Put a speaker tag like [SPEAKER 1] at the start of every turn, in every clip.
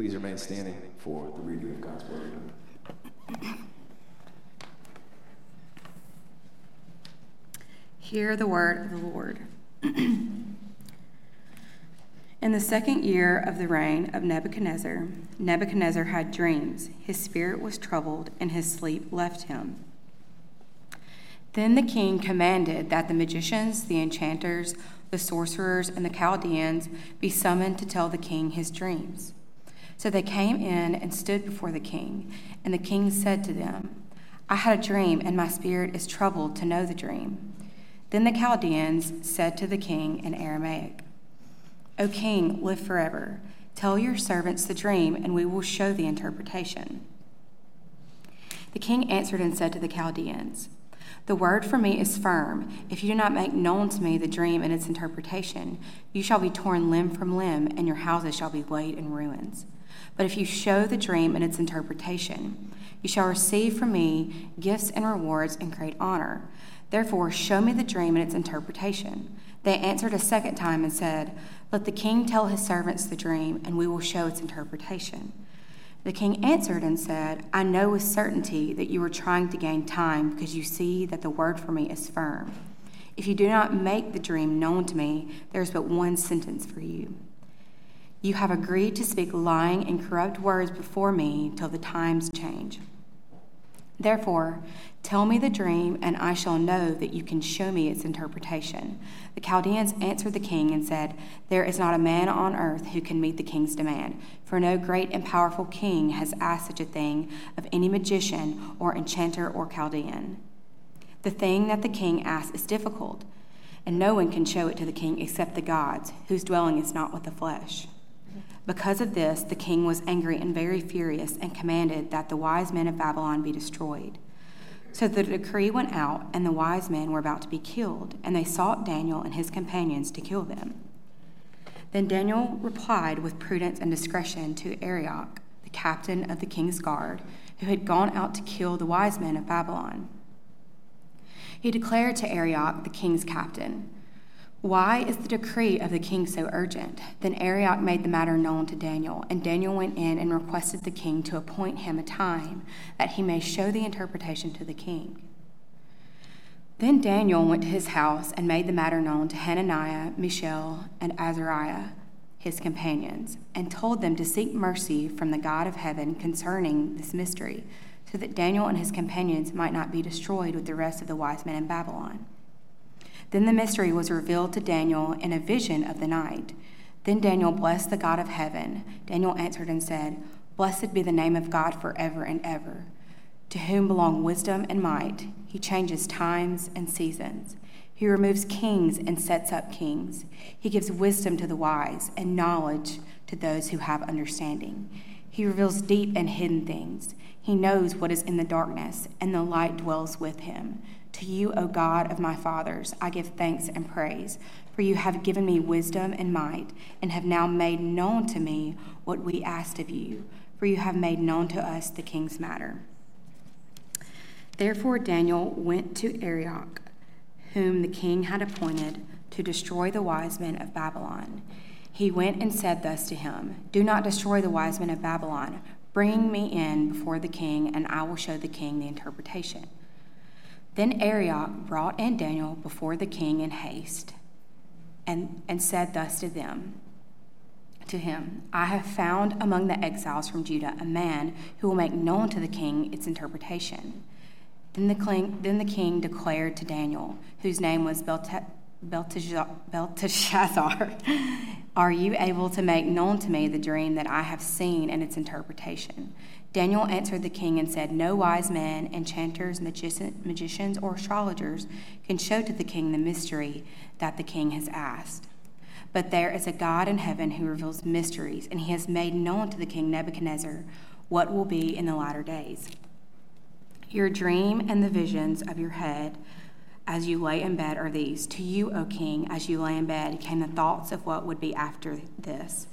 [SPEAKER 1] Please remain standing for the reading of God's word.
[SPEAKER 2] Hear the word of the Lord. In the second year of the reign of Nebuchadnezzar, Nebuchadnezzar had dreams. His spirit was troubled, and his sleep left him. Then the king commanded that the magicians, the enchanters, the sorcerers, and the Chaldeans be summoned to tell the king his dreams. So they came in and stood before the king, and the king said to them, I had a dream, and my spirit is troubled to know the dream. Then the Chaldeans said to the king in Aramaic, O king, live forever. Tell your servants the dream, and we will show the interpretation. The king answered and said to the Chaldeans, The word for me is firm. If you do not make known to me the dream and its interpretation, you shall be torn limb from limb, and your houses shall be laid in ruins. But if you show the dream and its interpretation, you shall receive from me gifts and rewards and great honor. Therefore, show me the dream and its interpretation. They answered a second time and said, Let the king tell his servants the dream, and we will show its interpretation. The king answered and said, I know with certainty that you are trying to gain time because you see that the word for me is firm. If you do not make the dream known to me, there is but one sentence for you. You have agreed to speak lying and corrupt words before me till the times change. Therefore, tell me the dream, and I shall know that you can show me its interpretation. The Chaldeans answered the king and said, There is not a man on earth who can meet the king's demand, for no great and powerful king has asked such a thing of any magician or enchanter or Chaldean. The thing that the king asks is difficult, and no one can show it to the king except the gods, whose dwelling is not with the flesh. Because of this, the king was angry and very furious and commanded that the wise men of Babylon be destroyed. So the decree went out, and the wise men were about to be killed, and they sought Daniel and his companions to kill them. Then Daniel replied with prudence and discretion to Arioch, the captain of the king's guard, who had gone out to kill the wise men of Babylon. He declared to Arioch, the king's captain, why is the decree of the king so urgent? Then Arioch made the matter known to Daniel, and Daniel went in and requested the king to appoint him a time that he may show the interpretation to the king. Then Daniel went to his house and made the matter known to Hananiah, Mishael, and Azariah, his companions, and told them to seek mercy from the God of heaven concerning this mystery, so that Daniel and his companions might not be destroyed with the rest of the wise men in Babylon. Then the mystery was revealed to Daniel in a vision of the night. Then Daniel blessed the God of heaven. Daniel answered and said, Blessed be the name of God forever and ever, to whom belong wisdom and might. He changes times and seasons. He removes kings and sets up kings. He gives wisdom to the wise and knowledge to those who have understanding. He reveals deep and hidden things. He knows what is in the darkness, and the light dwells with him. To you, O God of my fathers, I give thanks and praise, for you have given me wisdom and might, and have now made known to me what we asked of you, for you have made known to us the king's matter. Therefore Daniel went to Arioch, whom the king had appointed to destroy the wise men of Babylon. He went and said thus to him Do not destroy the wise men of Babylon. Bring me in before the king, and I will show the king the interpretation. Then Arioch brought in Daniel before the king in haste and, and said thus to them, to him, I have found among the exiles from Judah a man who will make known to the king its interpretation. Then the, king, then the king declared to Daniel, whose name was Belteshazzar, Are you able to make known to me the dream that I have seen and its interpretation? Daniel answered the king and said, No wise men, enchanters, magicians, or astrologers can show to the king the mystery that the king has asked. But there is a God in heaven who reveals mysteries, and he has made known to the king Nebuchadnezzar what will be in the latter days. Your dream and the visions of your head as you lay in bed are these To you, O king, as you lay in bed, came the thoughts of what would be after this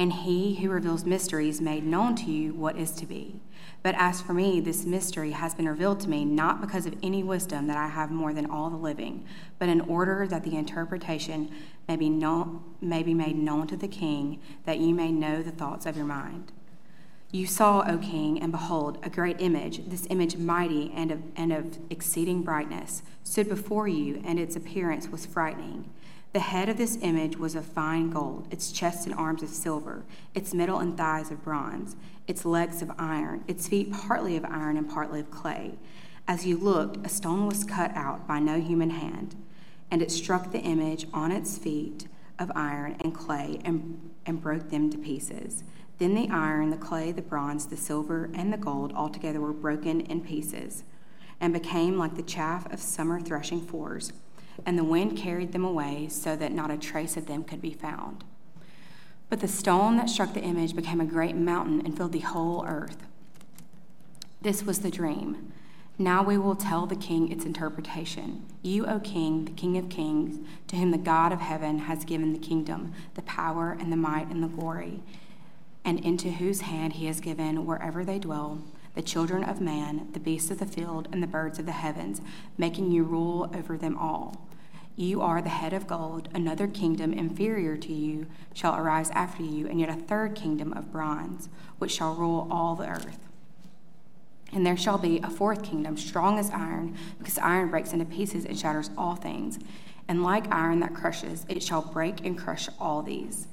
[SPEAKER 2] and he who reveals mysteries made known to you what is to be. But as for me, this mystery has been revealed to me not because of any wisdom that I have more than all the living, but in order that the interpretation may be, known, may be made known to the king, that you may know the thoughts of your mind. You saw, O king, and behold, a great image, this image mighty and of, and of exceeding brightness, stood before you, and its appearance was frightening. The head of this image was of fine gold, its chest and arms of silver, its middle and thighs of bronze, its legs of iron, its feet partly of iron and partly of clay. As you looked, a stone was cut out by no human hand, and it struck the image on its feet of iron and clay and, and broke them to pieces. Then the iron, the clay, the bronze, the silver, and the gold altogether were broken in pieces and became like the chaff of summer threshing floors. And the wind carried them away so that not a trace of them could be found. But the stone that struck the image became a great mountain and filled the whole earth. This was the dream. Now we will tell the king its interpretation. You, O king, the king of kings, to whom the God of heaven has given the kingdom, the power, and the might, and the glory and into whose hand he has given wherever they dwell the children of man, the beasts of the field, and the birds of the heavens, making you rule over them all. You are the head of gold. Another kingdom inferior to you shall arise after you, and yet a third kingdom of bronze, which shall rule all the earth. And there shall be a fourth kingdom, strong as iron, because iron breaks into pieces and shatters all things. And like iron that crushes, it shall break and crush all these.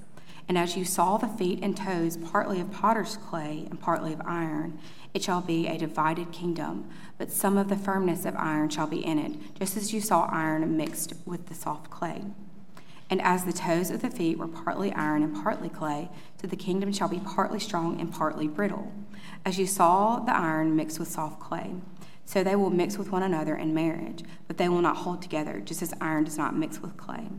[SPEAKER 2] And as you saw the feet and toes, partly of potter's clay and partly of iron, it shall be a divided kingdom, but some of the firmness of iron shall be in it, just as you saw iron mixed with the soft clay. And as the toes of the feet were partly iron and partly clay, so the kingdom shall be partly strong and partly brittle. As you saw the iron mixed with soft clay, so they will mix with one another in marriage, but they will not hold together, just as iron does not mix with clay.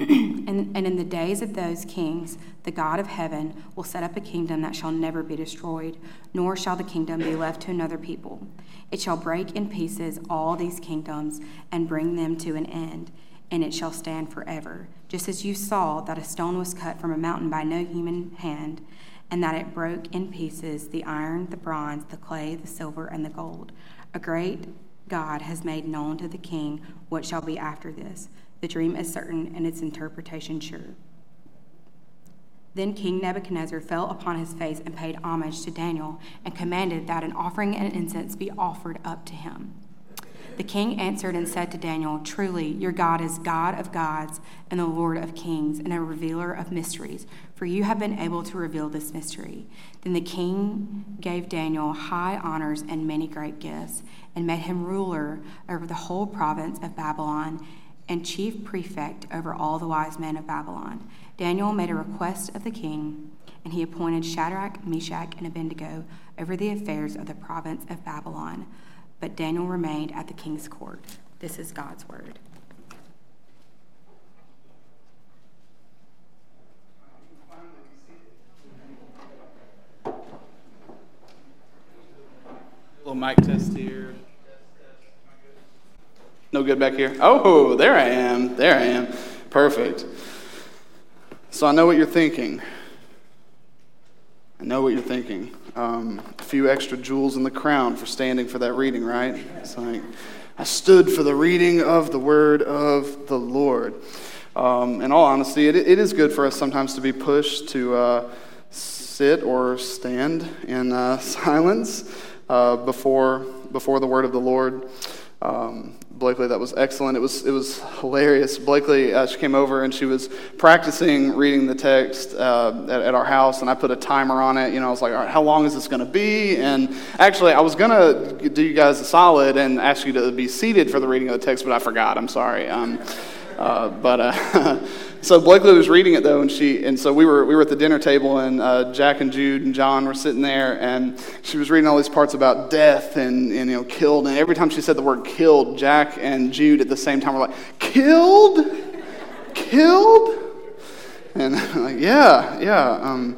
[SPEAKER 2] And, and in the days of those kings, the God of heaven will set up a kingdom that shall never be destroyed, nor shall the kingdom be left to another people. It shall break in pieces all these kingdoms and bring them to an end, and it shall stand forever. Just as you saw that a stone was cut from a mountain by no human hand, and that it broke in pieces the iron, the bronze, the clay, the silver, and the gold. A great God has made known to the king what shall be after this. The dream is certain and its interpretation sure. Then King Nebuchadnezzar fell upon his face and paid homage to Daniel and commanded that an offering and incense be offered up to him. The king answered and said to Daniel, Truly, your God is God of gods and the Lord of kings and a revealer of mysteries, for you have been able to reveal this mystery. Then the king gave Daniel high honors and many great gifts, and made him ruler over the whole province of Babylon and chief prefect over all the wise men of Babylon. Daniel made a request of the king, and he appointed Shadrach, Meshach, and Abednego over the affairs of the province of Babylon. But Daniel remained at the king's court. This is God's word.
[SPEAKER 3] Little mic test here. No good back here? Oh, there I am. There I am. Perfect. So I know what you're thinking. I know what you're thinking. Um, a few extra jewels in the crown for standing for that reading, right? It's like, I stood for the reading of the word of the Lord. Um, in all honesty, it, it is good for us sometimes to be pushed to uh, sit or stand in uh, silence uh, before, before the word of the Lord. Um, Blakely, that was excellent. It was, it was hilarious. Blakely, uh, she came over and she was practicing reading the text uh, at, at, our house, and I put a timer on it. You know, I was like, all right, how long is this going to be? And actually, I was going to do you guys a solid and ask you to be seated for the reading of the text, but I forgot. I'm sorry. Um, uh, but uh, So Blakely was reading it though, and she and so we were we were at the dinner table, and uh, Jack and Jude and John were sitting there, and she was reading all these parts about death and, and you know killed, and every time she said the word killed, Jack and Jude at the same time were like killed, killed, and like yeah yeah. Um,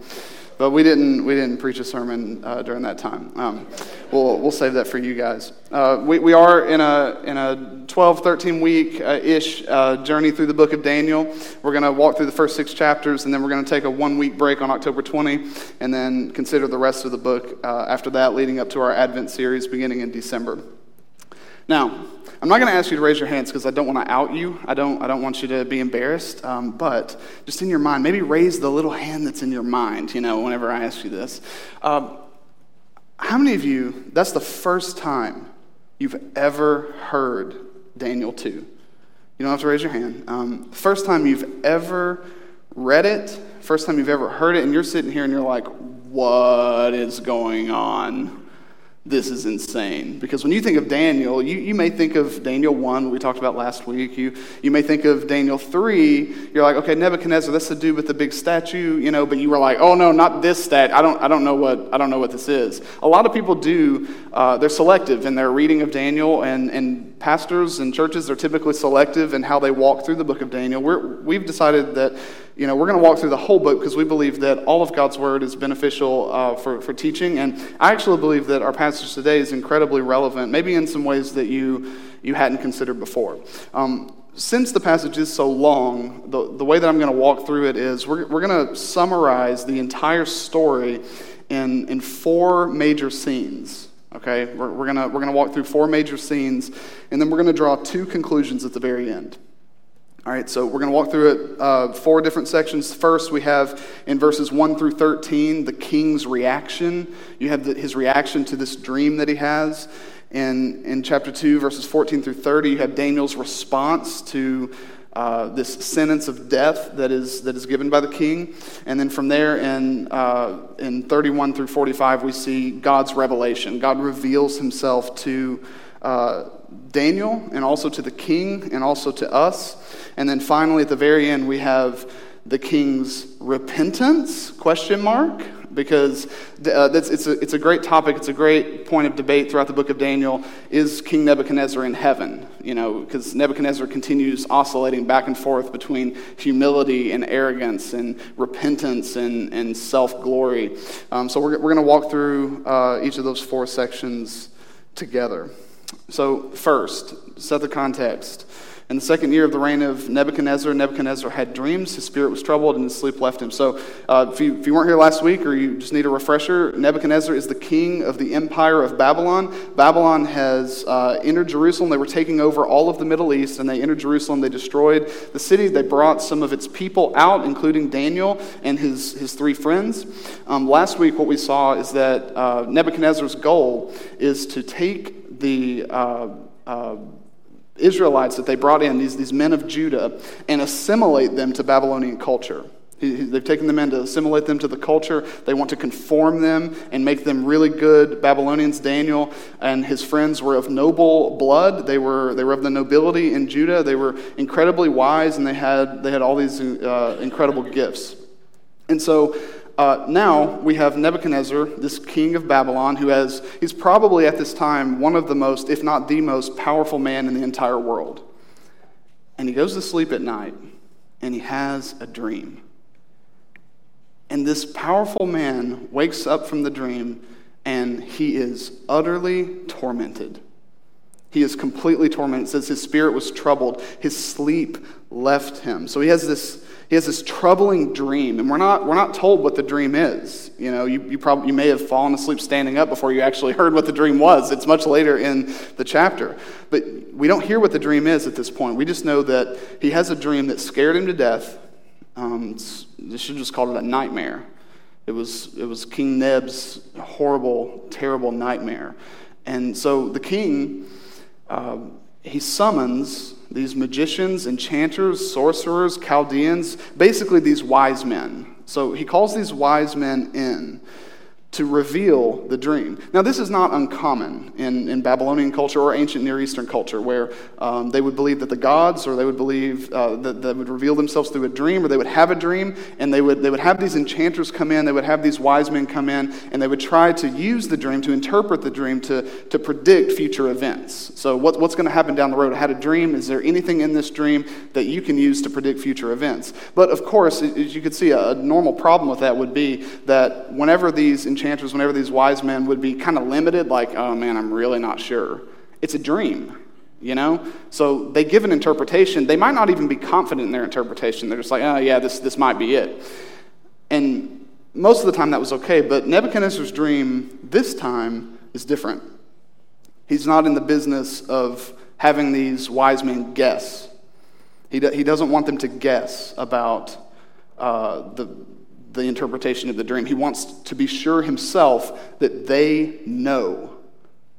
[SPEAKER 3] but we didn't we didn't preach a sermon uh, during that time. Um, we'll we'll save that for you guys. Uh, we we are in a in a 12, 13 week uh, ish uh, journey through the book of Daniel. We're going to walk through the first six chapters, and then we're going to take a one week break on October 20, and then consider the rest of the book uh, after that, leading up to our Advent series beginning in December. Now, I'm not going to ask you to raise your hands because I don't want to out you. I don't, I don't want you to be embarrassed. Um, but just in your mind, maybe raise the little hand that's in your mind, you know, whenever I ask you this. Um, how many of you, that's the first time you've ever heard Daniel 2? You don't have to raise your hand. Um, first time you've ever read it, first time you've ever heard it, and you're sitting here and you're like, what is going on? This is insane. Because when you think of Daniel, you, you may think of Daniel 1, we talked about last week. You, you may think of Daniel 3. You're like, okay, Nebuchadnezzar, that's the dude with the big statue, you know, but you were like, oh no, not this stat. I don't, I don't, know, what, I don't know what this is. A lot of people do, uh, they're selective in their reading of Daniel, and, and pastors and churches are typically selective in how they walk through the book of Daniel. We're, we've decided that you know, we're going to walk through the whole book because we believe that all of God's word is beneficial uh, for, for teaching. And I actually believe that our passage today is incredibly relevant, maybe in some ways that you, you hadn't considered before. Um, since the passage is so long, the, the way that I'm going to walk through it is we're, we're going to summarize the entire story in, in four major scenes. Okay, we're, we're going we're gonna walk through four major scenes, and then we're going to draw two conclusions at the very end. All right, so we're going to walk through it uh, four different sections. First, we have in verses 1 through 13 the king's reaction. You have the, his reaction to this dream that he has. In, in chapter 2, verses 14 through 30, you have Daniel's response to uh, this sentence of death that is, that is given by the king. And then from there, in, uh, in 31 through 45, we see God's revelation. God reveals himself to uh, Daniel and also to the king and also to us. And then finally, at the very end, we have the king's repentance question mark because uh, it's, a, it's a great topic. It's a great point of debate throughout the book of daniel. Is king nebuchadnezzar in heaven? You know because nebuchadnezzar continues oscillating back and forth between humility and arrogance and repentance and, and self-glory. Um, so we're, we're going to walk through uh, each of those four sections together so, first, set the context. In the second year of the reign of Nebuchadnezzar, Nebuchadnezzar had dreams. His spirit was troubled and his sleep left him. So, uh, if, you, if you weren't here last week or you just need a refresher, Nebuchadnezzar is the king of the empire of Babylon. Babylon has uh, entered Jerusalem. They were taking over all of the Middle East and they entered Jerusalem. They destroyed the city. They brought some of its people out, including Daniel and his, his three friends. Um, last week, what we saw is that uh, Nebuchadnezzar's goal is to take the uh, uh, Israelites that they brought in, these, these men of Judah, and assimilate them to Babylonian culture. They've taken them in to assimilate them to the culture. They want to conform them and make them really good Babylonians. Daniel and his friends were of noble blood. They were, they were of the nobility in Judah. They were incredibly wise and they had, they had all these uh, incredible gifts. And so uh, now we have Nebuchadnezzar, this king of Babylon, who has, he's probably at this time one of the most, if not the most powerful man in the entire world. And he goes to sleep at night and he has a dream. And this powerful man wakes up from the dream and he is utterly tormented. He is completely tormented. It says his spirit was troubled. His sleep left him. So he has this he has this troubling dream, and we're not, we're not told what the dream is. You know, you, you, probably, you may have fallen asleep standing up before you actually heard what the dream was. It's much later in the chapter. But we don't hear what the dream is at this point. We just know that he has a dream that scared him to death. Um, should just call it a nightmare. It was, it was King Neb's horrible, terrible nightmare. And so the king, uh, he summons these magicians, enchanters, sorcerers, Chaldeans, basically these wise men. So he calls these wise men in to reveal the dream. Now, this is not uncommon in, in Babylonian culture or ancient Near Eastern culture, where um, they would believe that the gods, or they would believe uh, that, that would reveal themselves through a dream, or they would have a dream, and they would, they would have these enchanters come in, they would have these wise men come in, and they would try to use the dream, to interpret the dream, to, to predict future events. So, what, what's going to happen down the road? I had a dream. Is there anything in this dream that you can use to predict future events? But of course, as you could see, a, a normal problem with that would be that whenever these enchanters enchanters, whenever these wise men would be kind of limited, like, oh man, I'm really not sure. It's a dream, you know? So they give an interpretation. They might not even be confident in their interpretation. They're just like, oh yeah, this, this might be it. And most of the time that was okay, but Nebuchadnezzar's dream this time is different. He's not in the business of having these wise men guess. He, do, he doesn't want them to guess about uh, the, the interpretation of the dream. He wants to be sure himself that they know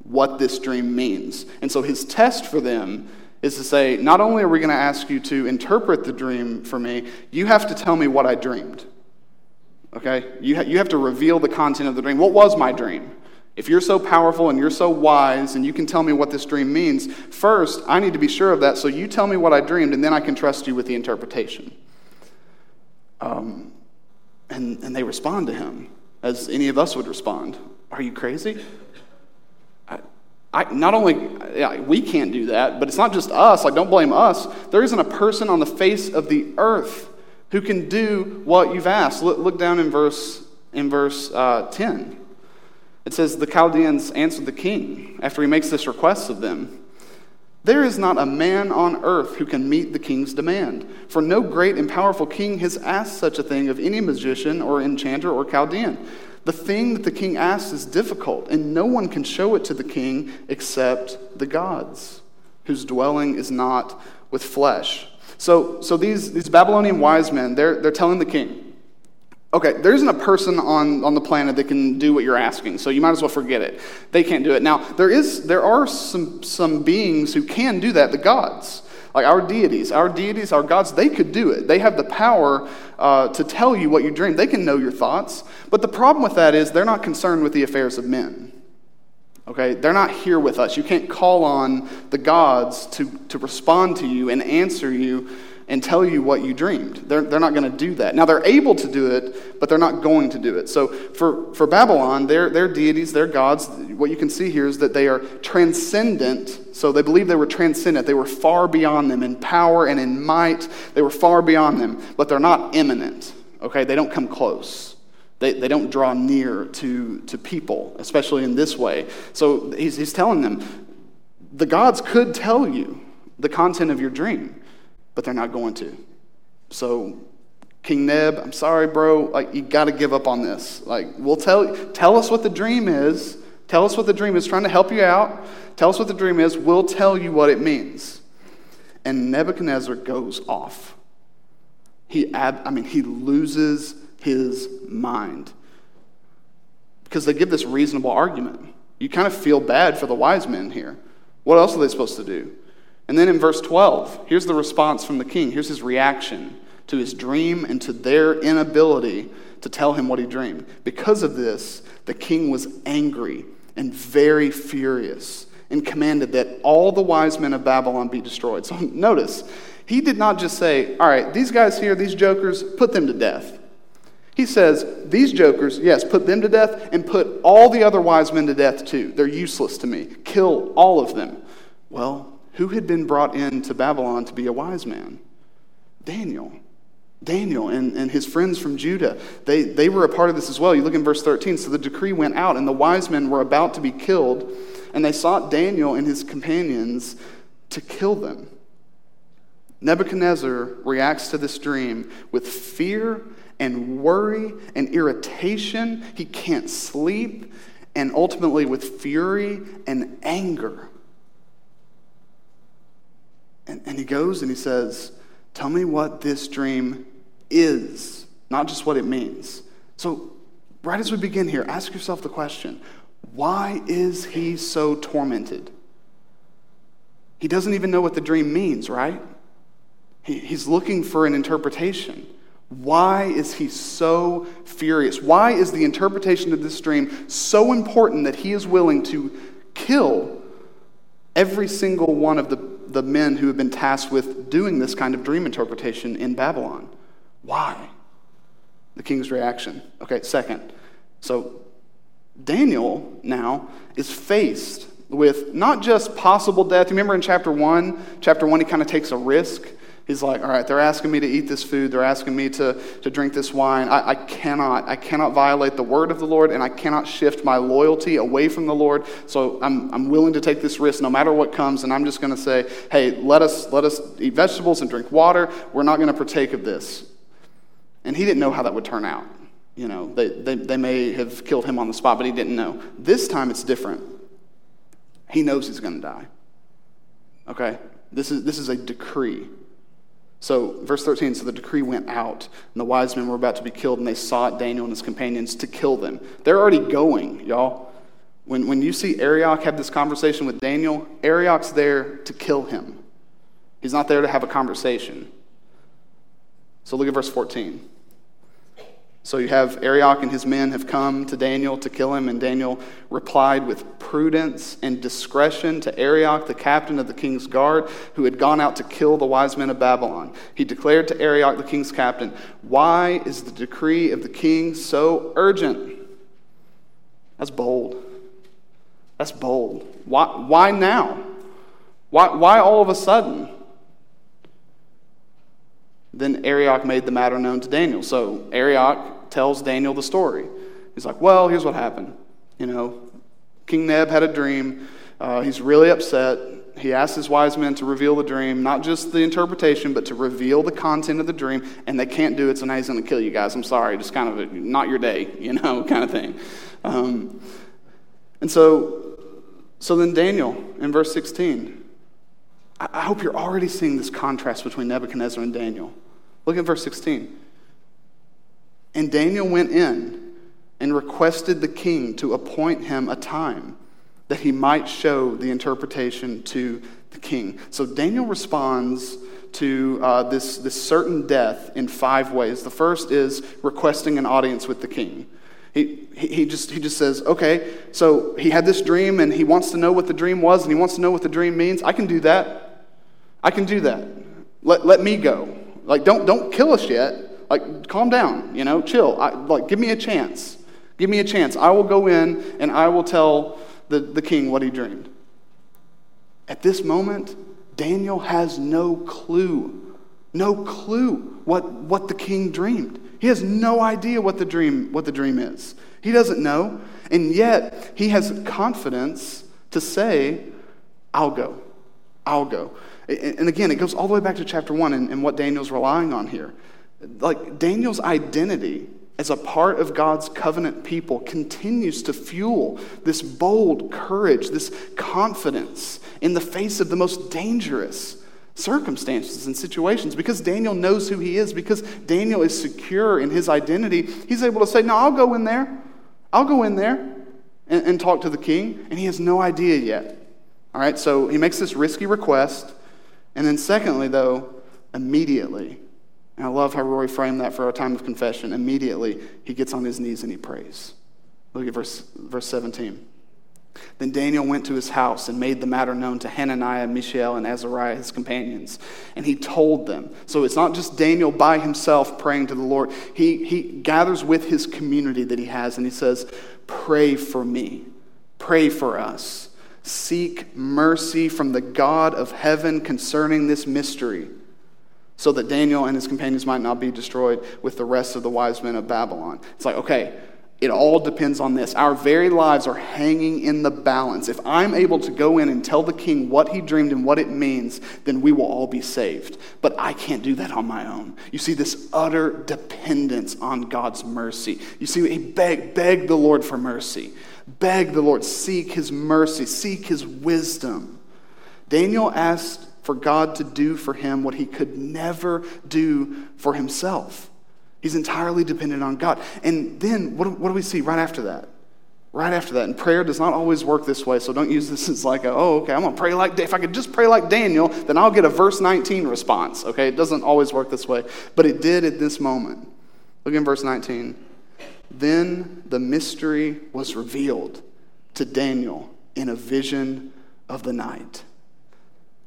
[SPEAKER 3] what this dream means. And so his test for them is to say, not only are we going to ask you to interpret the dream for me, you have to tell me what I dreamed. Okay? You, ha- you have to reveal the content of the dream. What was my dream? If you're so powerful and you're so wise and you can tell me what this dream means, first, I need to be sure of that, so you tell me what I dreamed, and then I can trust you with the interpretation. Um, and, and they respond to him as any of us would respond Are you crazy? I, not only yeah, we can't do that, but it's not just us. Like, don't blame us. There isn't a person on the face of the earth who can do what you've asked. Look, look down in verse in verse uh, ten. It says the Chaldeans answered the king after he makes this request of them. There is not a man on earth who can meet the king's demand, for no great and powerful king has asked such a thing of any magician or enchanter or Chaldean. The thing that the king asks is difficult, and no one can show it to the king except the gods, whose dwelling is not with flesh. So, so these, these Babylonian wise men, they're, they're telling the king, Okay, there isn't a person on, on the planet that can do what you're asking, so you might as well forget it. They can't do it. Now, there, is, there are some, some beings who can do that, the gods. Like our deities, our deities, our gods, they could do it. They have the power uh, to tell you what you dream. They can know your thoughts. But the problem with that is they're not concerned with the affairs of men. Okay, they're not here with us. You can't call on the gods to, to respond to you and answer you and tell you what you dreamed. They're, they're not going to do that. Now, they're able to do it, but they're not going to do it. So, for, for Babylon, their, their deities, their gods, what you can see here is that they are transcendent. So, they believe they were transcendent. They were far beyond them in power and in might. They were far beyond them, but they're not immanent. Okay, they don't come close. They, they don't draw near to, to people, especially in this way. So, he's, he's telling them the gods could tell you the content of your dream but they're not going to. So, King Neb, I'm sorry, bro. Like, you got to give up on this. Like, we'll tell tell us what the dream is. Tell us what the dream is. Trying to help you out. Tell us what the dream is. We'll tell you what it means. And Nebuchadnezzar goes off. He, ab- I mean, he loses his mind because they give this reasonable argument. You kind of feel bad for the wise men here. What else are they supposed to do? And then in verse 12, here's the response from the king. Here's his reaction to his dream and to their inability to tell him what he dreamed. Because of this, the king was angry and very furious and commanded that all the wise men of Babylon be destroyed. So notice, he did not just say, All right, these guys here, these jokers, put them to death. He says, These jokers, yes, put them to death and put all the other wise men to death too. They're useless to me. Kill all of them. Well, who had been brought into Babylon to be a wise man? Daniel. Daniel and, and his friends from Judah, they, they were a part of this as well. You look in verse 13. So the decree went out, and the wise men were about to be killed, and they sought Daniel and his companions to kill them. Nebuchadnezzar reacts to this dream with fear and worry and irritation. He can't sleep, and ultimately with fury and anger. And, and he goes and he says, Tell me what this dream is, not just what it means. So, right as we begin here, ask yourself the question why is he so tormented? He doesn't even know what the dream means, right? He, he's looking for an interpretation. Why is he so furious? Why is the interpretation of this dream so important that he is willing to kill every single one of the the men who have been tasked with doing this kind of dream interpretation in Babylon. Why? The king's reaction. Okay, second. So Daniel now is faced with not just possible death. Remember in chapter 1? Chapter 1, he kind of takes a risk. He's like, all right, they're asking me to eat this food. They're asking me to, to drink this wine. I, I cannot. I cannot violate the word of the Lord, and I cannot shift my loyalty away from the Lord. So I'm, I'm willing to take this risk no matter what comes, and I'm just going to say, hey, let us, let us eat vegetables and drink water. We're not going to partake of this. And he didn't know how that would turn out. You know, they, they, they may have killed him on the spot, but he didn't know. This time it's different. He knows he's going to die. Okay? This is, this is a decree. So, verse 13 so the decree went out, and the wise men were about to be killed, and they sought Daniel and his companions to kill them. They're already going, y'all. When, when you see Arioch have this conversation with Daniel, Arioch's there to kill him. He's not there to have a conversation. So, look at verse 14. So you have Arioch and his men have come to Daniel to kill him, and Daniel replied with prudence and discretion to Arioch, the captain of the king's guard, who had gone out to kill the wise men of Babylon. He declared to Arioch, the king's captain, Why is the decree of the king so urgent? That's bold. That's bold. Why, why now? Why, why all of a sudden? Then Arioch made the matter known to Daniel. So Arioch tells Daniel the story. He's like, Well, here's what happened. You know, King Neb had a dream. Uh, he's really upset. He asked his wise men to reveal the dream, not just the interpretation, but to reveal the content of the dream, and they can't do it, so now he's going to kill you guys. I'm sorry, just kind of a, not your day, you know, kind of thing. Um, and so, so then Daniel in verse 16. I, I hope you're already seeing this contrast between Nebuchadnezzar and Daniel. Look at verse 16. And Daniel went in and requested the king to appoint him a time that he might show the interpretation to the king. So Daniel responds to uh, this, this certain death in five ways. The first is requesting an audience with the king. He, he, just, he just says, okay, so he had this dream and he wants to know what the dream was and he wants to know what the dream means. I can do that. I can do that. Let, let me go. Like, don't, don't kill us yet. Like, calm down, you know, chill. I, like, give me a chance. Give me a chance. I will go in and I will tell the, the king what he dreamed. At this moment, Daniel has no clue, no clue what, what the king dreamed. He has no idea what the dream, what the dream is. He doesn't know. And yet, he has confidence to say, I'll go. I'll go. And again, it goes all the way back to chapter one and, and what Daniel's relying on here. Like Daniel's identity as a part of God's covenant people continues to fuel this bold courage, this confidence in the face of the most dangerous circumstances and situations. Because Daniel knows who he is, because Daniel is secure in his identity, he's able to say, No, I'll go in there. I'll go in there and, and talk to the king. And he has no idea yet. All right, so he makes this risky request. And then, secondly, though, immediately, and I love how Roy framed that for our time of confession, immediately he gets on his knees and he prays. Look at verse, verse 17. Then Daniel went to his house and made the matter known to Hananiah, Mishael, and Azariah, his companions. And he told them. So it's not just Daniel by himself praying to the Lord. He, he gathers with his community that he has and he says, Pray for me. Pray for us. Seek mercy from the God of heaven concerning this mystery, so that Daniel and his companions might not be destroyed with the rest of the wise men of Babylon. It's like, okay, it all depends on this. Our very lives are hanging in the balance. If I'm able to go in and tell the king what he dreamed and what it means, then we will all be saved. But I can't do that on my own. You see this utter dependence on God's mercy. You see, he begged, begged the Lord for mercy. Beg the Lord, seek his mercy, seek his wisdom. Daniel asked for God to do for him what he could never do for himself. He's entirely dependent on God. And then what, what do we see right after that? Right after that. And prayer does not always work this way, so don't use this as like, a, oh, okay, I'm going to pray like, if I could just pray like Daniel, then I'll get a verse 19 response, okay? It doesn't always work this way. But it did at this moment. Look in verse 19. Then the mystery was revealed to Daniel in a vision of the night.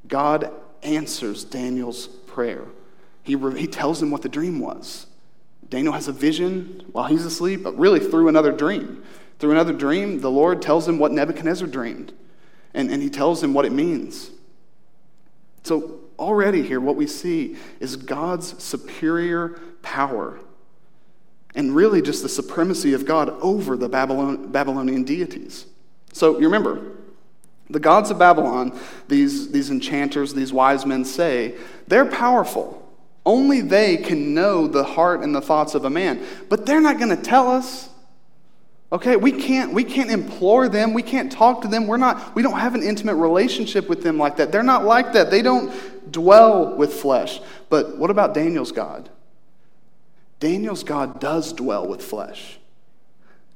[SPEAKER 3] God answers Daniel's prayer. He, re- he tells him what the dream was. Daniel has a vision while he's asleep, but really through another dream. Through another dream, the Lord tells him what Nebuchadnezzar dreamed, and, and he tells him what it means. So, already here, what we see is God's superior power and really just the supremacy of God over the Babylon, Babylonian deities. So you remember, the gods of Babylon, these, these enchanters, these wise men say, they're powerful. Only they can know the heart and the thoughts of a man. But they're not going to tell us. Okay, we can't we can't implore them, we can't talk to them. We're not we don't have an intimate relationship with them like that. They're not like that. They don't dwell with flesh. But what about Daniel's God? Daniel's God does dwell with flesh.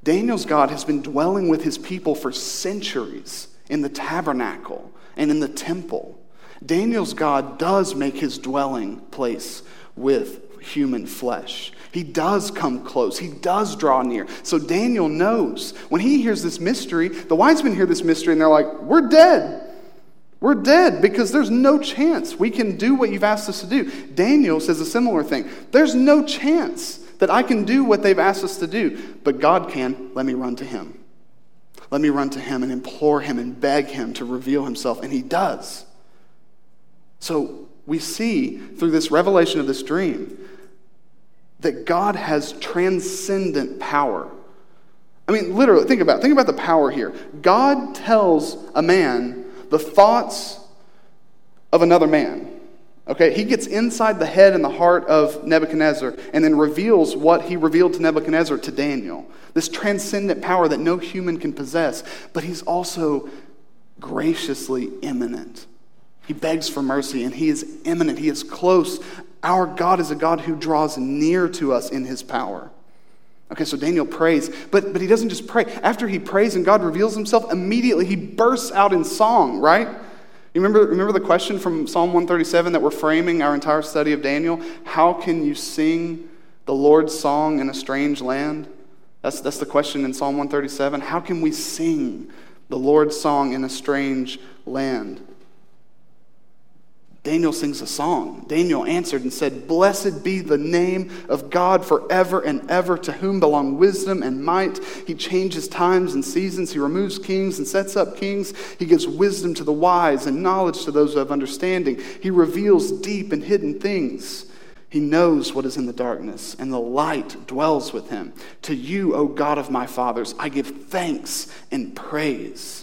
[SPEAKER 3] Daniel's God has been dwelling with his people for centuries in the tabernacle and in the temple. Daniel's God does make his dwelling place with human flesh. He does come close. He does draw near. So Daniel knows. When he hears this mystery, the wise men hear this mystery and they're like, We're dead. We're dead because there's no chance we can do what you've asked us to do. Daniel says a similar thing. There's no chance that I can do what they've asked us to do, but God can. Let me run to him. Let me run to him and implore him and beg him to reveal himself, and he does. So we see through this revelation of this dream that God has transcendent power. I mean, literally, think about think about the power here. God tells a man the thoughts of another man. Okay, he gets inside the head and the heart of Nebuchadnezzar and then reveals what he revealed to Nebuchadnezzar to Daniel. This transcendent power that no human can possess, but he's also graciously immanent. He begs for mercy and he is immanent, he is close. Our God is a God who draws near to us in his power. Okay, so Daniel prays, but, but he doesn't just pray. After he prays and God reveals himself, immediately he bursts out in song, right? You remember, remember the question from Psalm 137 that we're framing our entire study of Daniel? How can you sing the Lord's song in a strange land? That's, that's the question in Psalm 137. How can we sing the Lord's song in a strange land? Daniel sings a song. Daniel answered and said, Blessed be the name of God forever and ever, to whom belong wisdom and might. He changes times and seasons. He removes kings and sets up kings. He gives wisdom to the wise and knowledge to those who have understanding. He reveals deep and hidden things. He knows what is in the darkness, and the light dwells with him. To you, O God of my fathers, I give thanks and praise.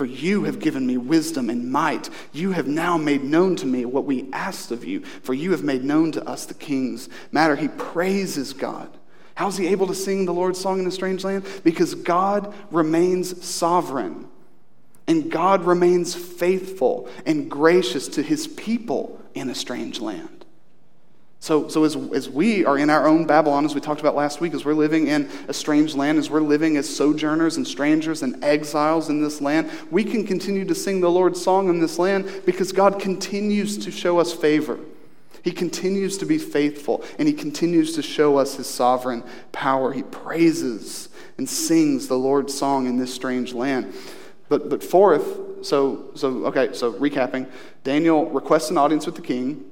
[SPEAKER 3] For you have given me wisdom and might. You have now made known to me what we asked of you, for you have made known to us the king's matter. He praises God. How's he able to sing the Lord's song in a strange land? Because God remains sovereign, and God remains faithful and gracious to his people in a strange land. So, so as, as we are in our own Babylon, as we talked about last week, as we're living in a strange land, as we're living as sojourners and strangers and exiles in this land, we can continue to sing the Lord's song in this land because God continues to show us favor. He continues to be faithful and he continues to show us his sovereign power. He praises and sings the Lord's song in this strange land. But, but fourth, so, so, okay, so recapping, Daniel requests an audience with the king.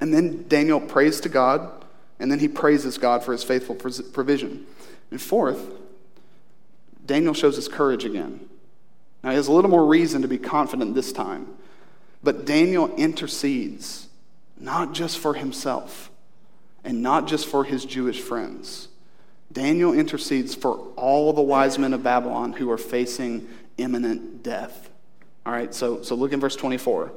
[SPEAKER 3] And then Daniel prays to God, and then he praises God for his faithful provision. And fourth, Daniel shows his courage again. Now, he has a little more reason to be confident this time, but Daniel intercedes not just for himself and not just for his Jewish friends. Daniel intercedes for all the wise men of Babylon who are facing imminent death. All right, so, so look in verse 24.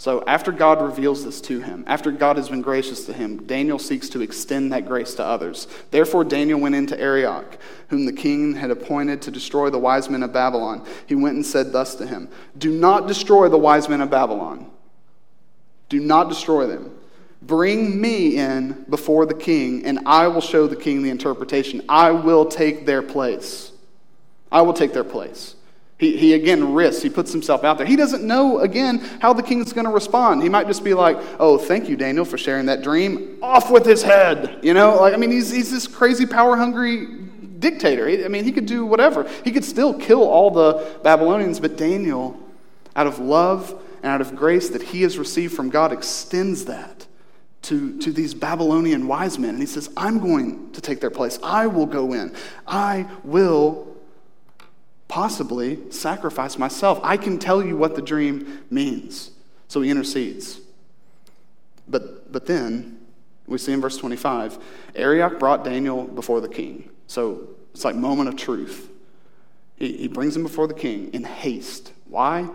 [SPEAKER 3] So, after God reveals this to him, after God has been gracious to him, Daniel seeks to extend that grace to others. Therefore, Daniel went into Arioch, whom the king had appointed to destroy the wise men of Babylon. He went and said thus to him Do not destroy the wise men of Babylon. Do not destroy them. Bring me in before the king, and I will show the king the interpretation. I will take their place. I will take their place. He, he again risks, he puts himself out there. He doesn't know, again, how the king's going to respond. He might just be like, oh, thank you, Daniel, for sharing that dream. Off with his head. You know, like, I mean, he's, he's this crazy, power hungry dictator. I mean, he could do whatever. He could still kill all the Babylonians, but Daniel, out of love and out of grace that he has received from God, extends that to, to these Babylonian wise men. And he says, I'm going to take their place. I will go in. I will possibly sacrifice myself. I can tell you what the dream means. So he intercedes. But, but then, we see in verse 25, Arioch brought Daniel before the king. So it's like moment of truth. He, he brings him before the king in haste. Why?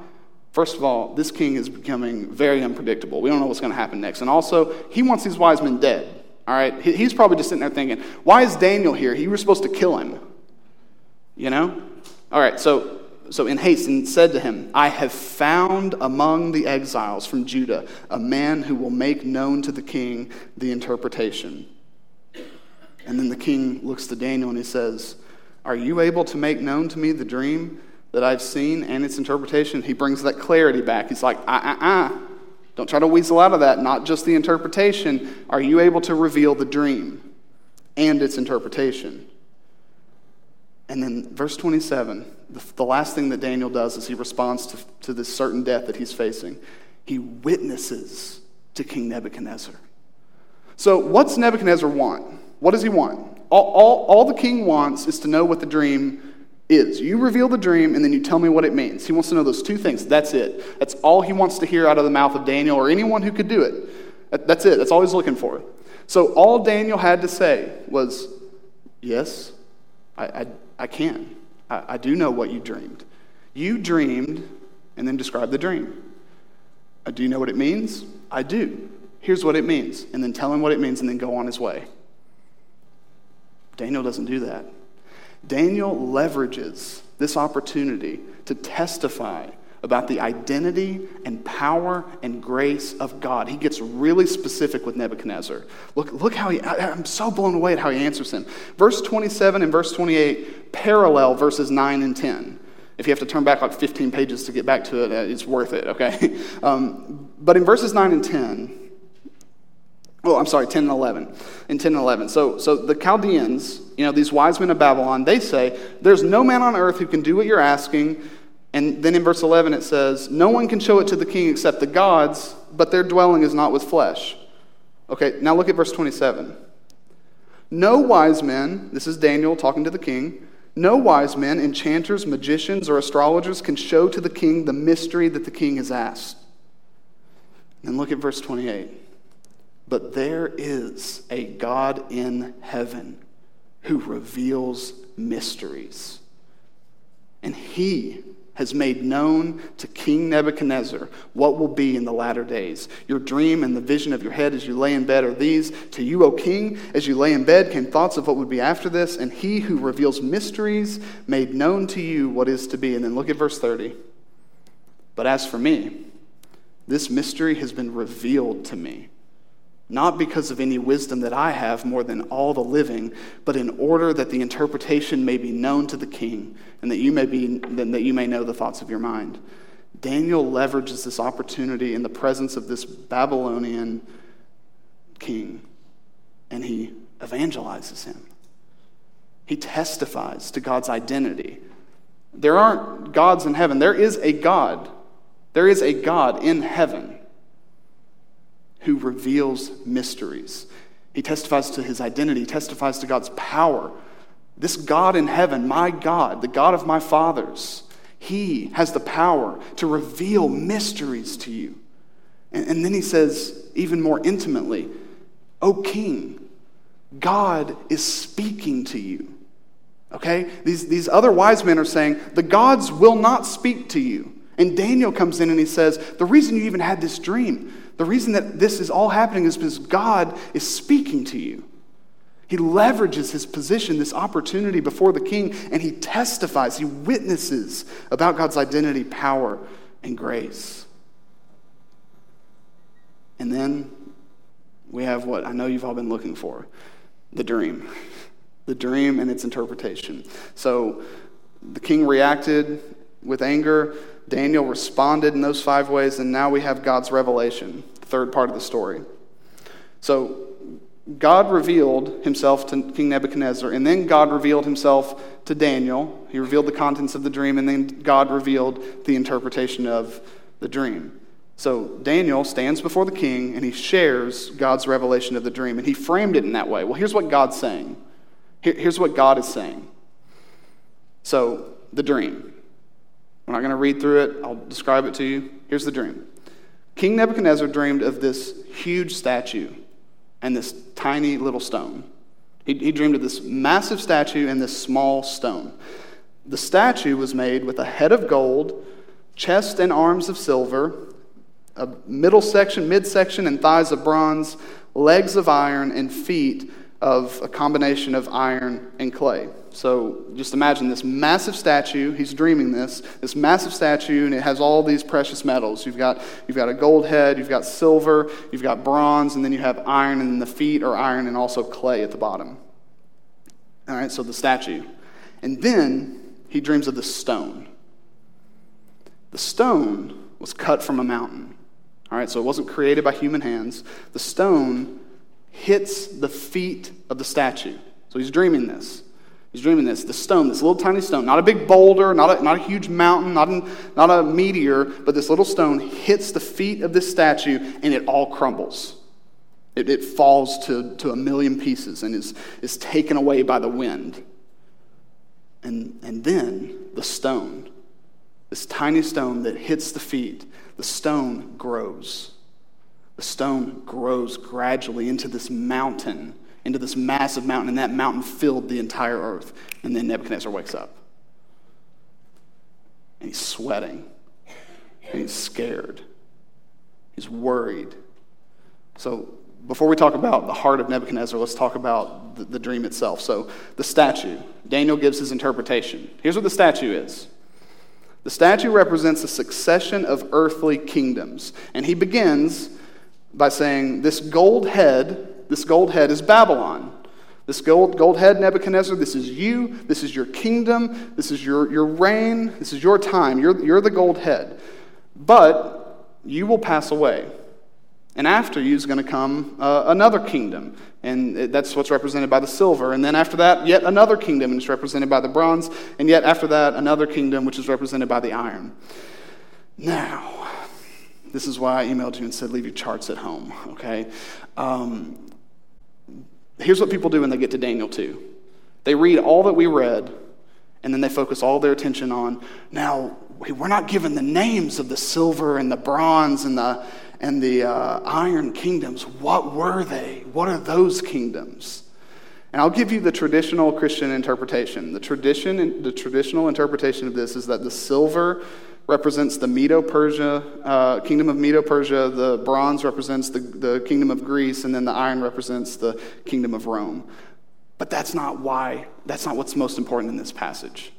[SPEAKER 3] First of all, this king is becoming very unpredictable. We don't know what's going to happen next. And also, he wants these wise men dead. All right? He's probably just sitting there thinking, why is Daniel here? He was supposed to kill him. You know? All right, so so in haste and said to him, I have found among the exiles from Judah a man who will make known to the king the interpretation. And then the king looks to Daniel and he says, Are you able to make known to me the dream that I've seen and its interpretation? He brings that clarity back. He's like, Uh uh uh. Don't try to weasel out of that, not just the interpretation. Are you able to reveal the dream and its interpretation? And then verse 27, the, the last thing that Daniel does is he responds to, to this certain death that he's facing. He witnesses to King Nebuchadnezzar. So, what's Nebuchadnezzar want? What does he want? All, all, all the king wants is to know what the dream is. You reveal the dream and then you tell me what it means. He wants to know those two things. That's it. That's all he wants to hear out of the mouth of Daniel or anyone who could do it. That's it. That's all he's looking for. So, all Daniel had to say was, Yes, I, I, I can. I, I do know what you dreamed. You dreamed and then describe the dream. Uh, do you know what it means? I do. Here's what it means. And then tell him what it means and then go on his way. Daniel doesn't do that. Daniel leverages this opportunity to testify about the identity and power and grace of God. He gets really specific with Nebuchadnezzar. Look, look how he, I, I'm so blown away at how he answers him. Verse 27 and verse 28 parallel verses 9 and 10. If you have to turn back like 15 pages to get back to it, uh, it's worth it, okay? Um, but in verses 9 and 10, Oh, I'm sorry, 10 and 11. In 10 and 11. So, so the Chaldeans, you know, these wise men of Babylon, they say, There's no man on earth who can do what you're asking and then in verse 11 it says, No one can show it to the king except the gods, but their dwelling is not with flesh. Okay, now look at verse 27. No wise men, this is Daniel talking to the king, no wise men, enchanters, magicians, or astrologers can show to the king the mystery that the king has asked. And look at verse 28. But there is a God in heaven who reveals mysteries. And he has made known to King Nebuchadnezzar what will be in the latter days. Your dream and the vision of your head as you lay in bed are these. To you, O king, as you lay in bed, came thoughts of what would be after this, and he who reveals mysteries made known to you what is to be. And then look at verse 30. But as for me, this mystery has been revealed to me not because of any wisdom that I have more than all the living, but in order that the interpretation may be known to the king, and that you may be that you may know the thoughts of your mind. Daniel leverages this opportunity in the presence of this Babylonian king, and he evangelizes him. He testifies to God's identity. There aren't gods in heaven. There is a God. There is a God in heaven who reveals mysteries. He testifies to his identity, he testifies to God's power. This God in heaven, my God, the God of my fathers, he has the power to reveal mysteries to you. And, and then he says, even more intimately, O king, God is speaking to you. Okay? These, these other wise men are saying, the gods will not speak to you. And Daniel comes in and he says, the reason you even had this dream the reason that this is all happening is because God is speaking to you. He leverages his position, this opportunity before the king, and he testifies, he witnesses about God's identity, power, and grace. And then we have what I know you've all been looking for the dream. The dream and its interpretation. So the king reacted with anger. Daniel responded in those five ways, and now we have God's revelation, the third part of the story. So, God revealed himself to King Nebuchadnezzar, and then God revealed himself to Daniel. He revealed the contents of the dream, and then God revealed the interpretation of the dream. So Daniel stands before the king and he shares God's revelation of the dream, and he framed it in that way. Well, here's what God's saying. here's what God is saying. So, the dream. We're not going to read through it, I'll describe it to you. Here's the dream King Nebuchadnezzar dreamed of this huge statue and this tiny little stone. He, he dreamed of this massive statue and this small stone. The statue was made with a head of gold, chest and arms of silver, a middle section, midsection, and thighs of bronze, legs of iron, and feet of a combination of iron and clay. So just imagine this massive statue. He's dreaming this, this massive statue, and it has all these precious metals. You've got, you've got a gold head, you've got silver, you've got bronze, and then you have iron, and the feet are iron and also clay at the bottom. All right, so the statue. And then he dreams of the stone. The stone was cut from a mountain. All right, so it wasn't created by human hands. The stone hits the feet of the statue. So he's dreaming this. He's dreaming this. The stone, this little tiny stone, not a big boulder, not a, not a huge mountain, not, an, not a meteor, but this little stone hits the feet of this statue and it all crumbles. It, it falls to, to a million pieces and is, is taken away by the wind. And, and then the stone, this tiny stone that hits the feet, the stone grows. The stone grows gradually into this mountain into this massive mountain, and that mountain filled the entire earth. And then Nebuchadnezzar wakes up. And he's sweating. And he's scared. He's worried. So, before we talk about the heart of Nebuchadnezzar, let's talk about the, the dream itself. So, the statue. Daniel gives his interpretation. Here's what the statue is. The statue represents a succession of earthly kingdoms. And he begins by saying, This gold head this gold head is Babylon. This gold, gold head, Nebuchadnezzar, this is you. This is your kingdom. This is your, your reign. This is your time. You're, you're the gold head. But you will pass away. And after you is going to come uh, another kingdom. And that's what's represented by the silver. And then after that, yet another kingdom, and it's represented by the bronze. And yet after that, another kingdom, which is represented by the iron. Now, this is why I emailed you and said, leave your charts at home, okay? Um, Here's what people do when they get to Daniel 2 they read all that we read, and then they focus all their attention on now, we're not given the names of the silver and the bronze and the, and the uh, iron kingdoms. What were they? What are those kingdoms? And I'll give you the traditional Christian interpretation. The, tradition, the traditional interpretation of this is that the silver represents the Medo Persia, uh, kingdom of Medo Persia, the bronze represents the, the kingdom of Greece, and then the iron represents the kingdom of Rome. But that's not why, that's not what's most important in this passage.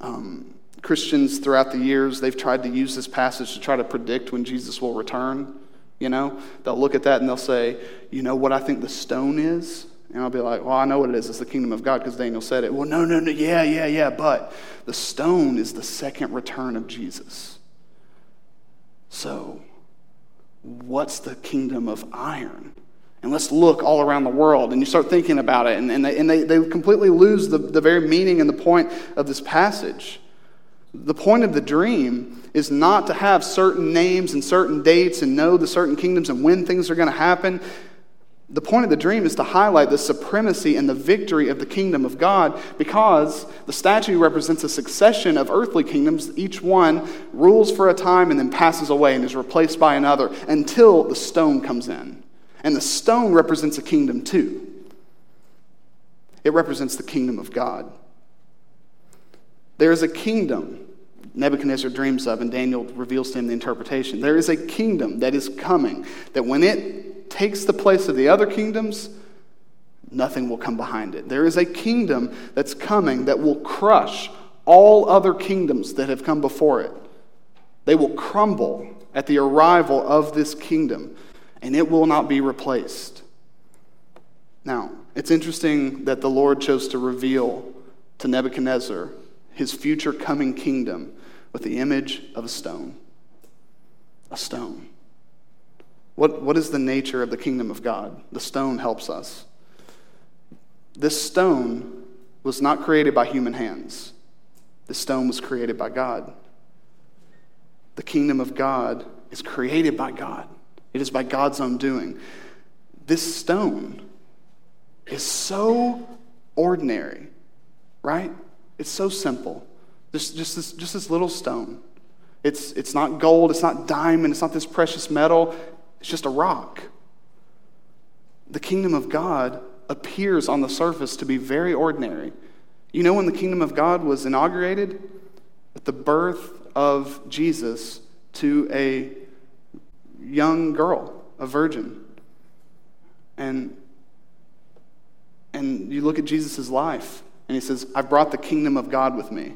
[SPEAKER 3] Um, Christians throughout the years, they've tried to use this passage to try to predict when Jesus will return. You know, they'll look at that and they'll say, You know what I think the stone is? And I'll be like, well, I know what it is. It's the kingdom of God because Daniel said it. Well, no, no, no. Yeah, yeah, yeah. But the stone is the second return of Jesus. So, what's the kingdom of iron? And let's look all around the world. And you start thinking about it, and, and, they, and they, they completely lose the, the very meaning and the point of this passage. The point of the dream is not to have certain names and certain dates and know the certain kingdoms and when things are going to happen. The point of the dream is to highlight the supremacy and the victory of the kingdom of God because the statue represents a succession of earthly kingdoms. Each one rules for a time and then passes away and is replaced by another until the stone comes in. And the stone represents a kingdom too. It represents the kingdom of God. There is a kingdom Nebuchadnezzar dreams of, and Daniel reveals to him the interpretation. There is a kingdom that is coming, that when it takes the place of the other kingdoms, nothing will come behind it. There is a kingdom that's coming that will crush all other kingdoms that have come before it. They will crumble at the arrival of this kingdom, and it will not be replaced. Now, it's interesting that the Lord chose to reveal to Nebuchadnezzar his future coming kingdom with the image of a stone. A stone. What, what is the nature of the kingdom of God? The stone helps us. This stone was not created by human hands, the stone was created by God. The kingdom of God is created by God, it is by God's own doing. This stone is so ordinary, right? It's so simple. Just, just, this, just this little stone. It's, it's not gold, it's not diamond, it's not this precious metal. It's just a rock. The kingdom of God appears on the surface to be very ordinary. You know when the kingdom of God was inaugurated? At the birth of Jesus to a young girl, a virgin. And And you look at Jesus' life, and he says, I've brought the kingdom of God with me.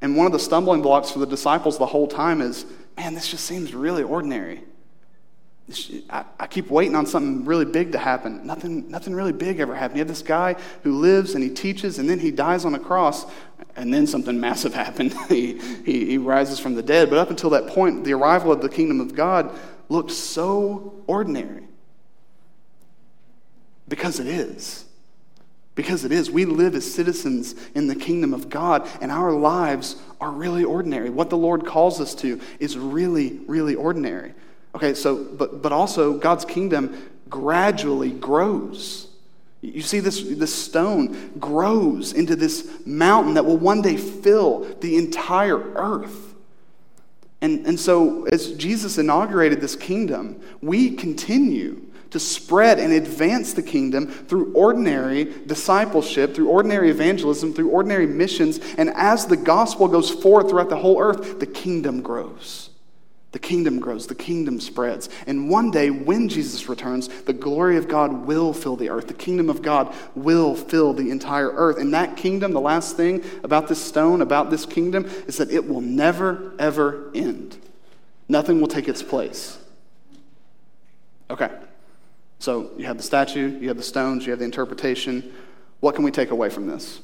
[SPEAKER 3] And one of the stumbling blocks for the disciples the whole time is, man, this just seems really ordinary. I, I, keep waiting on something really big to happen. Nothing, nothing really big ever happened. You have this guy who lives and he teaches, and then he dies on a cross, and then something massive happened. he, he, he rises from the dead. But up until that point, the arrival of the kingdom of God looked so ordinary. Because it is. Because it is. We live as citizens in the kingdom of God, and our lives are really ordinary. What the Lord calls us to is really, really ordinary. Okay, so, but, but also God's kingdom gradually grows. You see, this, this stone grows into this mountain that will one day fill the entire earth. And, and so, as Jesus inaugurated this kingdom, we continue to spread and advance the kingdom through ordinary discipleship, through ordinary evangelism, through ordinary missions. And as the gospel goes forth throughout the whole earth, the kingdom grows. The kingdom grows, the kingdom spreads. And one day, when Jesus returns, the glory of God will fill the earth. The kingdom of God will fill the entire earth. And that kingdom, the last thing about this stone, about this kingdom, is that it will never, ever end. Nothing will take its place. Okay. So you have the statue, you have the stones, you have the interpretation. What can we take away from this?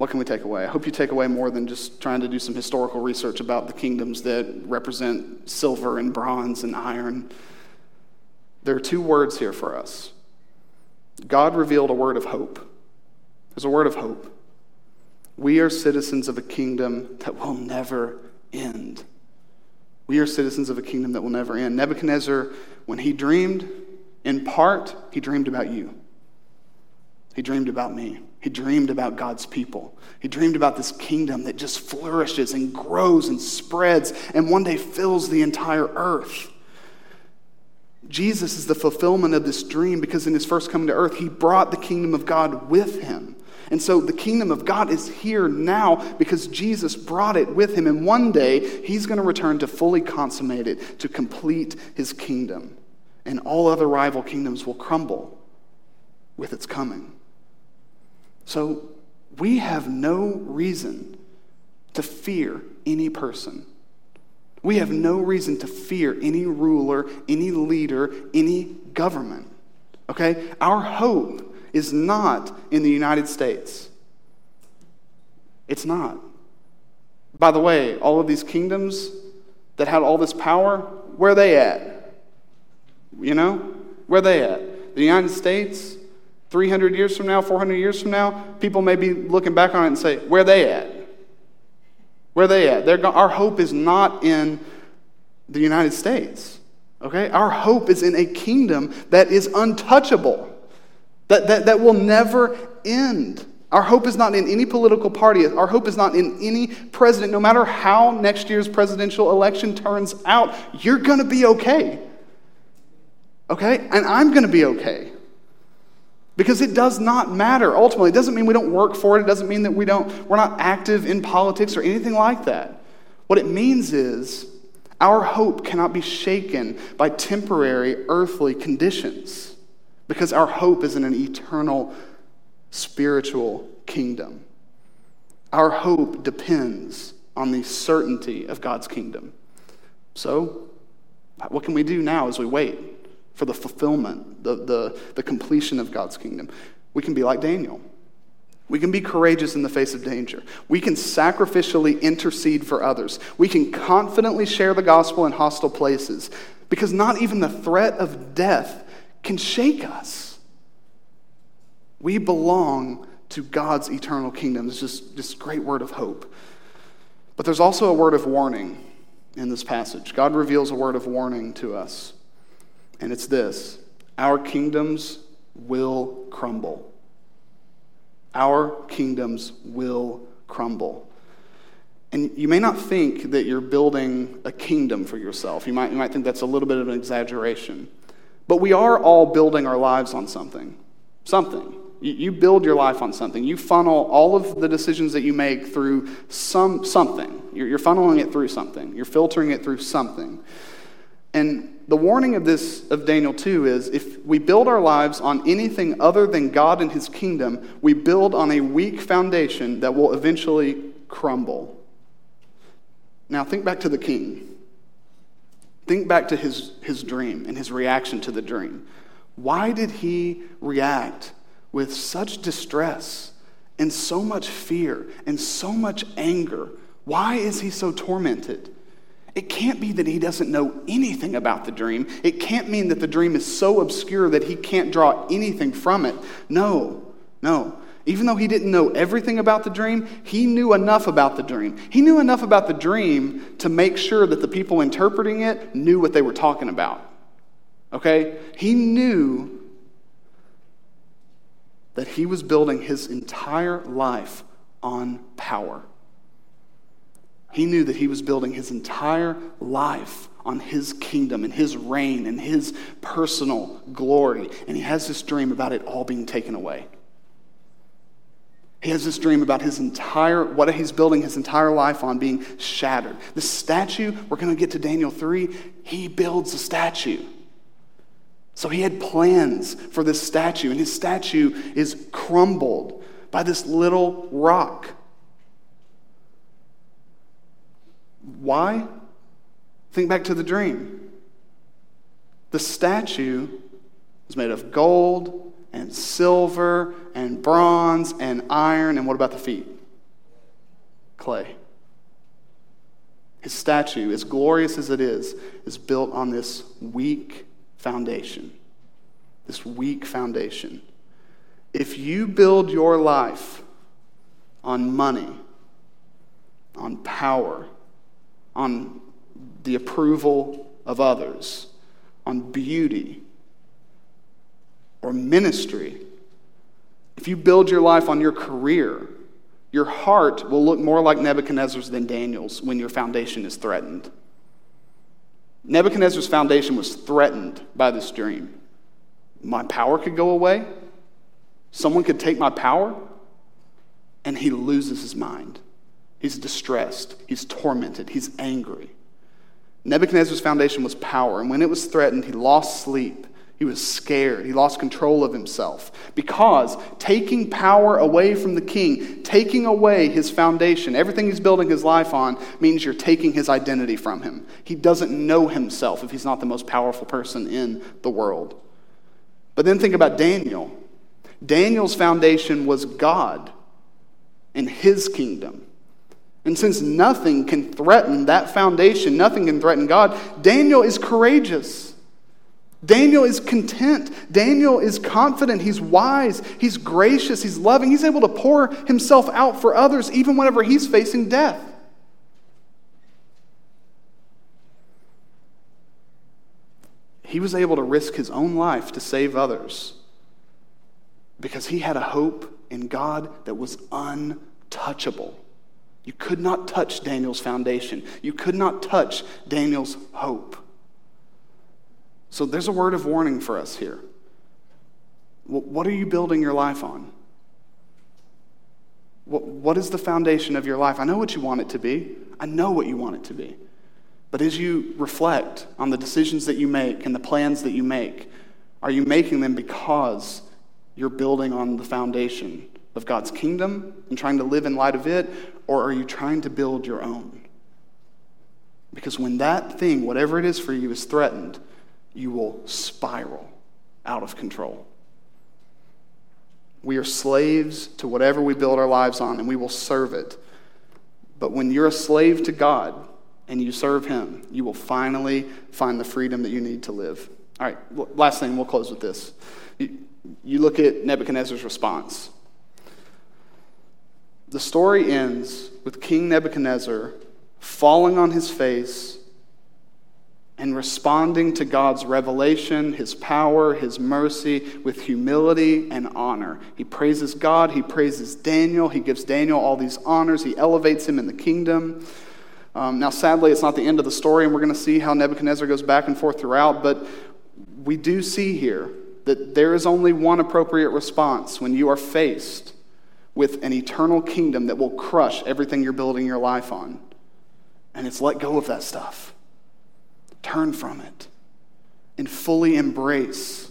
[SPEAKER 3] What can we take away? I hope you take away more than just trying to do some historical research about the kingdoms that represent silver and bronze and iron. There are two words here for us. God revealed a word of hope. There's a word of hope. We are citizens of a kingdom that will never end. We are citizens of a kingdom that will never end. Nebuchadnezzar, when he dreamed, in part, he dreamed about you. He dreamed about me. He dreamed about God's people. He dreamed about this kingdom that just flourishes and grows and spreads and one day fills the entire earth. Jesus is the fulfillment of this dream because in his first coming to earth, he brought the kingdom of God with him. And so the kingdom of God is here now because Jesus brought it with him. And one day, he's going to return to fully consummate it, to complete his kingdom. And all other rival kingdoms will crumble with its coming. So we have no reason to fear any person. We have no reason to fear any ruler, any leader, any government. Okay? Our hope is not in the United States. It's not. By the way, all of these kingdoms that had all this power, where are they at? You know? Where are they at? The United States, 300 years from now, 400 years from now, people may be looking back on it and say, Where are they at? Where are they at? They're, our hope is not in the United States. Okay? Our hope is in a kingdom that is untouchable, that, that, that will never end. Our hope is not in any political party. Our hope is not in any president. No matter how next year's presidential election turns out, you're going to be okay. Okay? And I'm going to be okay. Because it does not matter. Ultimately, it doesn't mean we don't work for it. It doesn't mean that we don't, we're not active in politics or anything like that. What it means is our hope cannot be shaken by temporary earthly conditions because our hope is in an eternal spiritual kingdom. Our hope depends on the certainty of God's kingdom. So, what can we do now as we wait? For the fulfillment, the, the, the completion of God's kingdom. We can be like Daniel. We can be courageous in the face of danger. We can sacrificially intercede for others. We can confidently share the gospel in hostile places because not even the threat of death can shake us. We belong to God's eternal kingdom. It's just this great word of hope. But there's also a word of warning in this passage. God reveals a word of warning to us and it's this our kingdoms will crumble. Our kingdoms will crumble. And you may not think that you're building a kingdom for yourself. You might, you might think that's a little bit of an exaggeration. But we are all building our lives on something. Something. You, you build your life on something. You funnel all of the decisions that you make through some, something. You're, you're funneling it through something. You're filtering it through something. And the warning of this of Daniel 2 is if we build our lives on anything other than God and his kingdom, we build on a weak foundation that will eventually crumble. Now think back to the king. Think back to his, his dream and his reaction to the dream. Why did he react with such distress and so much fear and so much anger? Why is he so tormented? It can't be that he doesn't know anything about the dream. It can't mean that the dream is so obscure that he can't draw anything from it. No, no. Even though he didn't know everything about the dream, he knew enough about the dream. He knew enough about the dream to make sure that the people interpreting it knew what they were talking about. Okay? He knew that he was building his entire life on power. He knew that he was building his entire life on his kingdom and his reign and his personal glory. And he has this dream about it all being taken away. He has this dream about his entire, what he's building his entire life on being shattered. The statue, we're going to get to Daniel 3, he builds a statue. So he had plans for this statue, and his statue is crumbled by this little rock. Why? Think back to the dream. The statue is made of gold and silver and bronze and iron, and what about the feet? Clay. His statue, as glorious as it is, is built on this weak foundation. This weak foundation. If you build your life on money, on power, on the approval of others, on beauty, or ministry, if you build your life on your career, your heart will look more like Nebuchadnezzar's than Daniel's when your foundation is threatened. Nebuchadnezzar's foundation was threatened by this dream. My power could go away, someone could take my power, and he loses his mind. He's distressed, he's tormented, he's angry. Nebuchadnezzar's foundation was power, and when it was threatened, he lost sleep. He was scared. He lost control of himself because taking power away from the king, taking away his foundation, everything he's building his life on, means you're taking his identity from him. He doesn't know himself if he's not the most powerful person in the world. But then think about Daniel. Daniel's foundation was God and his kingdom. And since nothing can threaten that foundation, nothing can threaten God, Daniel is courageous. Daniel is content. Daniel is confident. He's wise. He's gracious. He's loving. He's able to pour himself out for others even whenever he's facing death. He was able to risk his own life to save others because he had a hope in God that was untouchable. You could not touch Daniel's foundation, you could not touch Daniel's hope. So there's a word of warning for us here. What are you building your life on? What is the foundation of your life? I know what you want it to be. I know what you want it to be. But as you reflect on the decisions that you make and the plans that you make, are you making them because you're building on the foundation of God's kingdom and trying to live in light of it, or are you trying to build your own? Because when that thing, whatever it is for you, is threatened, you will spiral out of control. We are slaves to whatever we build our lives on, and we will serve it. But when you're a slave to God and you serve Him, you will finally find the freedom that you need to live. All right, last thing, we'll close with this. You look at Nebuchadnezzar's response. The story ends with King Nebuchadnezzar falling on his face and responding to God's revelation, His power, His mercy with humility and honor. He praises God, he praises Daniel, he gives Daniel all these honors, he elevates him in the kingdom. Um, now, sadly, it's not the end of the story, and we're going to see how Nebuchadnezzar goes back and forth throughout, but we do see here that there is only one appropriate response when you are faced with an eternal kingdom that will crush everything you're building your life on. And it's let go of that stuff. turn from it and fully embrace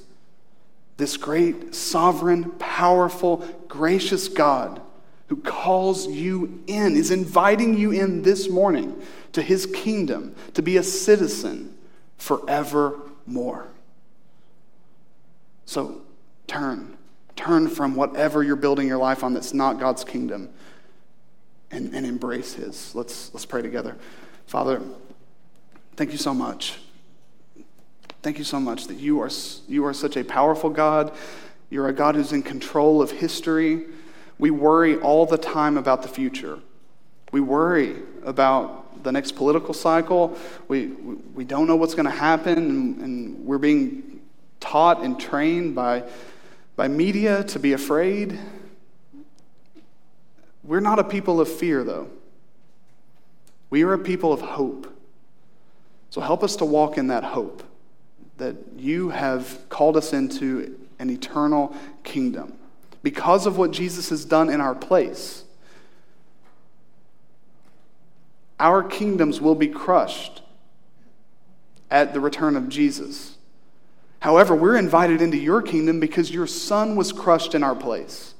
[SPEAKER 3] this great, sovereign, powerful, gracious God who calls you in, is inviting you in this morning to his kingdom to be a citizen forevermore. So turn. Turn from whatever you're building your life on that's not God's kingdom and, and embrace his. Let's, let's pray together. Father, thank you so much. Thank you so much that you are, you are such a powerful God. You're a God who's in control of history. We worry all the time about the future. We worry about the next political cycle. We, we don't know what's going to happen, and, and we're being taught and trained by, by media to be afraid. We're not a people of fear, though. We are a people of hope. So help us to walk in that hope that you have called us into an eternal kingdom because of what Jesus has done in our place. Our kingdoms will be crushed at the return of Jesus. However, we're invited into your kingdom because your son was crushed in our place.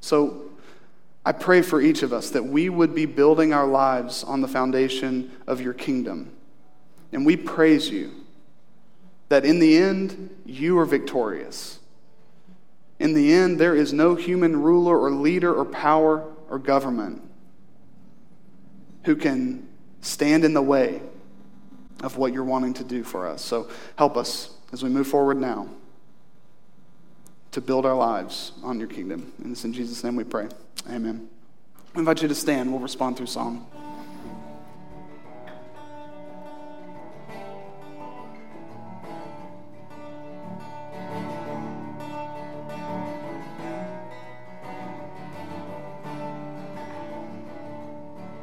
[SPEAKER 3] So I pray for each of us that we would be building our lives on the foundation of your kingdom. And we praise you that in the end, you are victorious. In the end, there is no human ruler or leader or power or government who can stand in the way of what you're wanting to do for us. So help us as we move forward now to build our lives on your kingdom. And it's in Jesus' name we pray. Amen. I invite you to stand. We'll respond through song.